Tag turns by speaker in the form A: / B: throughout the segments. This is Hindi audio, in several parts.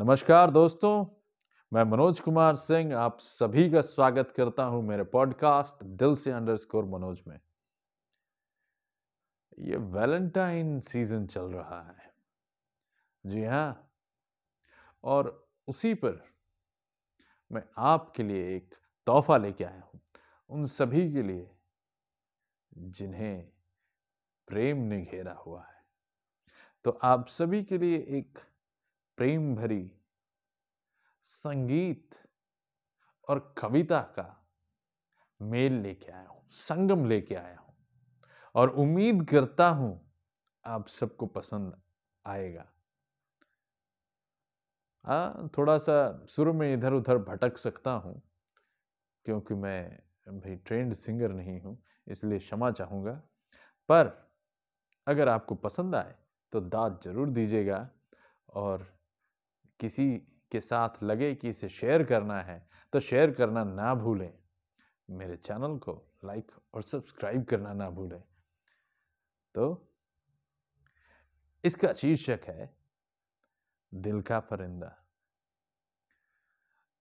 A: नमस्कार दोस्तों, मैं मनोज कुमार सिंह, आप सभी का स्वागत करता हूँ मेरे पॉडकास्ट दिल से अंडरस्कोर मनोज में। ये वैलेंटाइन सीज़न चल रहा है। जी हाँ और उसी पर मैं आपके लिए एक तोहफा लेके आया हूँ। उन सभी के लिए जिन्हें प्रेम ने घेरा हुआ है। तो आप सभी के लिए एक प्रेम भरी संगीत और कविता का मेल लेके आया हूँ, संगम लेके आया हूँ। और उम्मीद करता हूँ आप सबको पसंद आएगा। हाँ थोड़ा सा सुर में इधर उधर भटक सकता हूँ, क्योंकि मैं भाई ट्रेंड सिंगर नहीं हूँ, इसलिए क्षमा चाहूँगा। पर अगर आपको पसंद आए तो दाद ज़रूर दीजिएगा और किसी के साथ लगे कि इसे शेयर करना है तो शेयर करना ना भूलें। मेरे चैनल को लाइक और सब्सक्राइब करना ना भूलें। तो इसका शीर्षक है, दिल का परिंदा।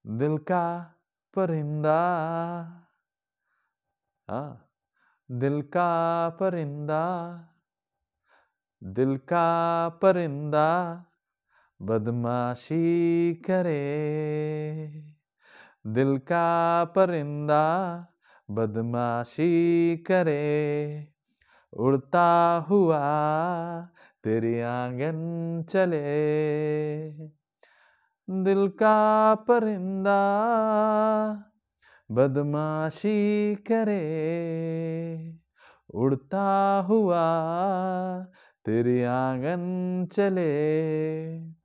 A: दिल का परिंदा। हाँ दिल का परिंदा। दिल का परिंदा। बदमाशी करे। दिल का परिंदा बदमाशी करे। उड़ता हुआ तेरी आँगन चले। दिल का परिंदा बदमाशी करे। उड़ता हुआ तेरी आँगन चले।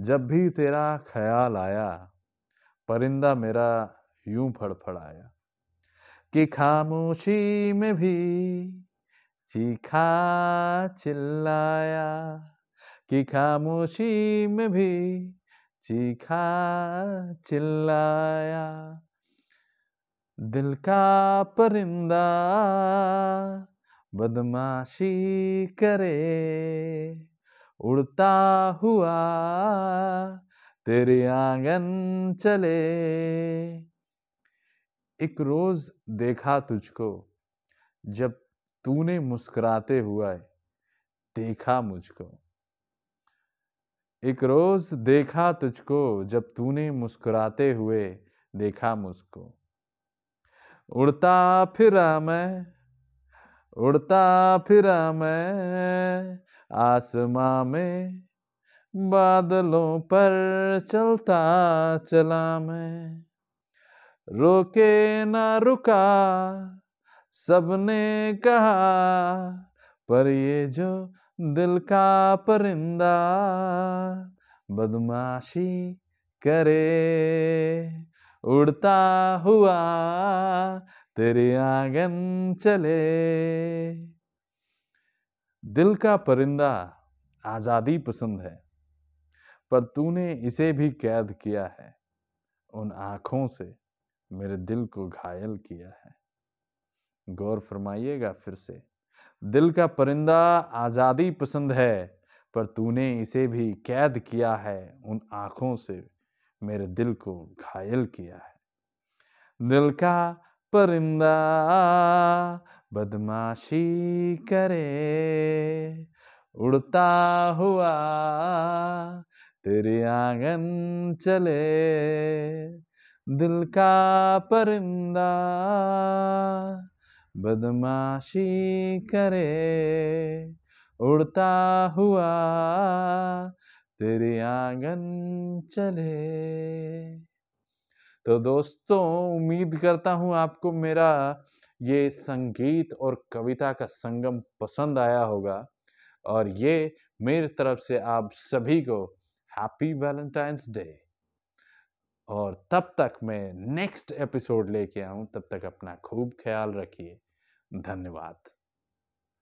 A: जब भी तेरा ख्याल आया, परिंदा मेरा यूँ फड़फड़ाया कि खामोशी में भी चीखा चिल्लाया कि खामोशी में भी चीखा चिल्लाया। दिल का परिंदा बदमाशी करे उड़ता हुआ तेरे आँगन चले। एक रोज देखा तुझको, जब तूने मुस्कुराते हुआ देखा मुझको। एक रोज देखा तुझको, जब तूने मुस्कुराते हुए देखा मुझको। उड़ता फिरा मैं, उड़ता फिरा मैं आसमां में बादलों पर चलता चला मैं। रोके ना रुका, सबने कहा, पर ये जो दिल का परिंदा बदमाशी करे, उड़ता हुआ तेरे आँगन चले। दिल का परिंदा आज़ादी पसंद है, पर तूने इसे भी कैद किया है, उन आँखों से मेरे दिल को घायल किया है। गौर फरमाइएगा फिर से, दिल का परिंदा आज़ादी पसंद है, पर तूने इसे भी कैद किया है, उन आँखों से मेरे दिल को घायल किया है। दिल का परिंदा बदमाशी करे, उड़ता हुआ तेरे आँगन चले, दिल का परिंदा बदमाशी करे, उड़ता हुआ तेरे आँगन चले। तो दोस्तों, उम्मीद करता हूँ आपको मेरा ये संगीत और कविता का संगम पसंद आया होगा। और ये मेरी तरफ़ से आप सभी को हैप्पी वैलेंटाइंस डे और तब तक मैं नेक्स्ट एपिसोड लेके आऊँ। तब तक अपना खूब ख्याल रखिए। धन्यवाद।